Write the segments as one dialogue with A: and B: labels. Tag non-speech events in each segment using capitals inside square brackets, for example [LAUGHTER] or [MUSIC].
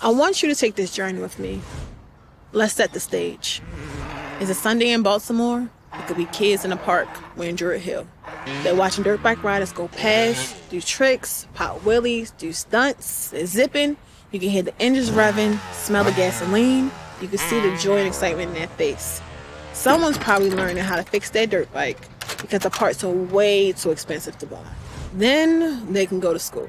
A: I want you to take this journey with me. Let's set the stage. It's a Sunday in Baltimore. It could be kids in a park. We're in Druid Hill. They're watching dirt bike riders go past, do tricks, pop wheelies, do stunts, they're zipping. You can hear the engines revving, smell the gasoline. You can see the joy and excitement in their face. Someone's probably learning how to fix their dirt bike because the parts are way too expensive to buy. Then they can go to school.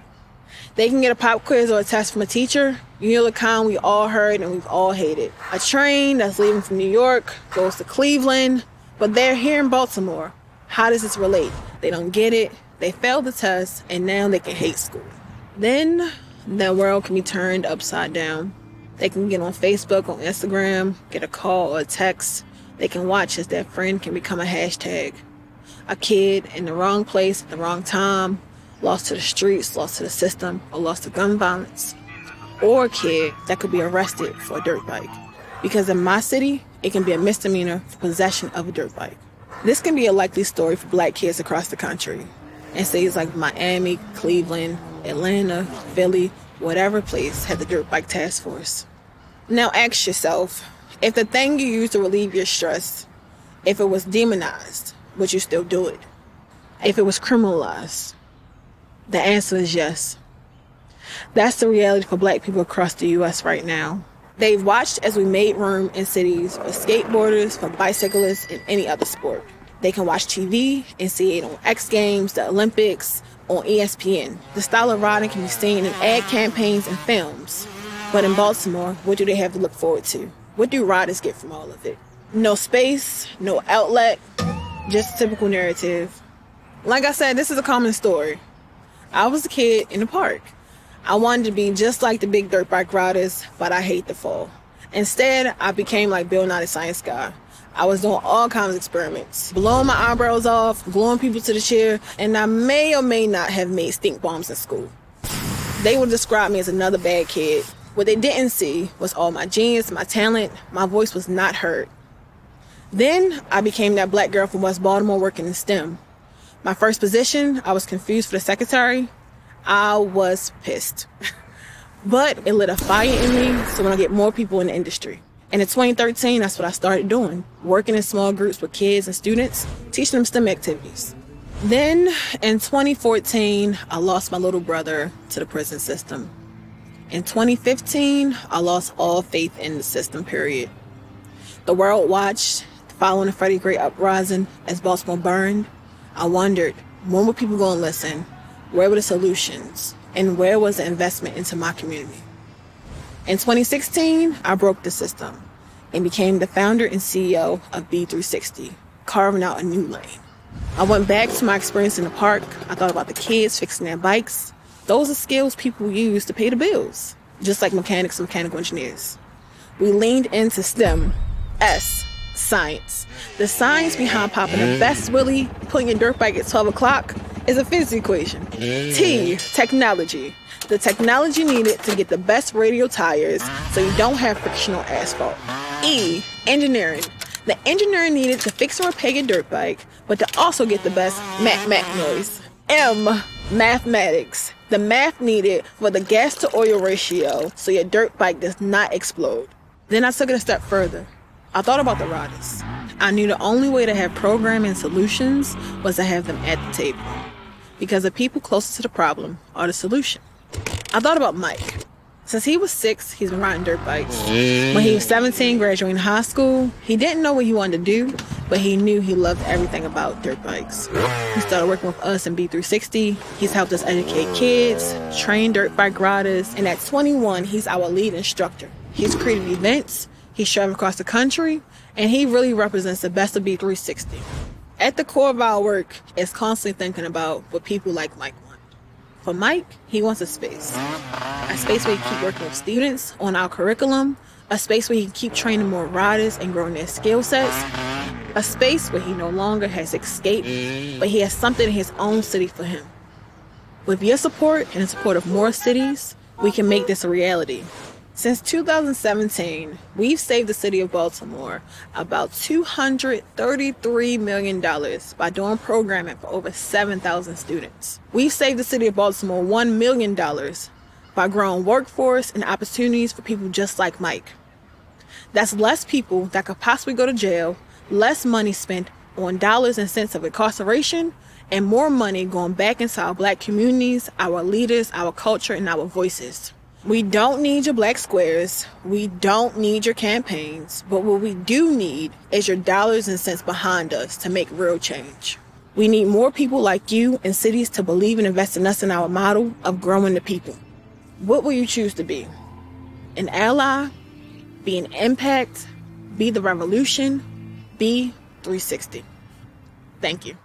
A: They can get a pop quiz or a test from a teacher. You know we all heard and we've all hated. A train that's leaving from New York goes to Cleveland, but they're here in Baltimore. How does this relate? They don't get it. They failed the test and now they can hate school. Then the world can be turned upside down. They can get on Facebook, on Instagram, get a call or a text. They can watch as their friend can become a hashtag. A kid in the wrong place at the wrong time, lost to the streets, lost to the system, or lost to gun violence. Or a kid that could be arrested for a dirt bike. Because in my city, it can be a misdemeanor for possession of a dirt bike. This can be a likely story for black kids across the country. In cities like Miami, Cleveland, Atlanta, Philly, whatever place had the dirt bike task force. Now ask yourself, if the thing you use to relieve your stress, if it was demonized, would you still do it? If it was criminalized? The answer is yes. That's the reality for black people across the US right now. They've watched as we made room in cities for skateboarders, for bicyclists, and any other sport. They can watch TV and see it on X Games, the Olympics, on ESPN. The style of riding can be seen in ad campaigns and films. But in Baltimore, what do they have to look forward to? What do riders get from all of it? No space, no outlet, just typical narrative. Like I said, this is a common story. I was a kid in the park. I wanted to be just like the big dirt bike riders, but I hate the fall. Instead, I became like Bill Nye the Science Guy. I was doing all kinds of experiments, blowing my eyebrows off, gluing people to the chair, and I may or may not have made stink bombs in school. They would describe me as another bad kid. What they didn't see was all my genius, my talent, my voice was not heard. Then I became that black girl from West Baltimore working in STEM. My first position, I was confused for the secretary. I was pissed. [LAUGHS] but it lit a fire in me, so when I get more people in the industry. And in 2013, that's what I started doing, working in small groups with kids and students, teaching them STEM activities. Then in 2014, I lost my little brother to the prison system. In 2015, I lost all faith in the system, period. The world watched following the Freddie Gray uprising as Baltimore burned. I wondered, when would people go and listen? Where were the solutions? And where was the investment into my community? In 2016, I broke the system and became the founder and CEO of B360, carving out a new lane. I went back to my experience in the park. I thought about the kids fixing their bikes. Those are skills people use to pay the bills, just like mechanics and mechanical engineers. We leaned into STEM, S, science. The science behind popping the best wheelie, putting your dirt bike at 12 o'clock, is a physics equation. T, technology. The technology needed to get the best radial tires so you don't have frictional asphalt. E, engineering. The engineering needed to fix or repair your dirt bike, but to also get the best mac mac noise. M, mathematics. The math needed for the gas to oil ratio so your dirt bike does not explode. Then I took it a step further. I thought about the riders. I knew the only way to have programming solutions was to have them at the table. Because the people closest to the problem are the solution. I thought about Mike. Since he was six, he's been riding dirt bikes. When he was 17, graduating high school, he didn't know what he wanted to do, but he knew he loved everything about dirt bikes. He started working with us in B360. He's helped us educate kids, train dirt bike riders, and at 21, he's our lead instructor. He's created events, He's traveled across the country, and he really represents the best of B360. At the core of our work is constantly thinking about what people like Mike want. For Mike, he wants a space. A space where he can keep working with students on our curriculum, a space where he can keep training more riders and growing their skill sets, a space where he no longer has escaped, but he has something in his own city for him. With your support and the support of more cities, we can make this a reality. Since 2017, we've saved the city of Baltimore about $233 million by doing programming for over 7,000 students. We've saved the city of Baltimore $1 million by growing workforce and opportunities for people just like Mike. That's less people that could possibly go to jail, less money spent on dollars and cents of incarceration, and more money going back into our black communities, our leaders, our culture, and our voices. We don't need your black squares. We don't need your campaigns. But what we do need is your dollars and cents behind us to make real change. We need more people like you in cities to believe and invest in us in our model of growing the people. What will you choose to be? An ally? Be an impact? Be the revolution? Be 360. Thank you.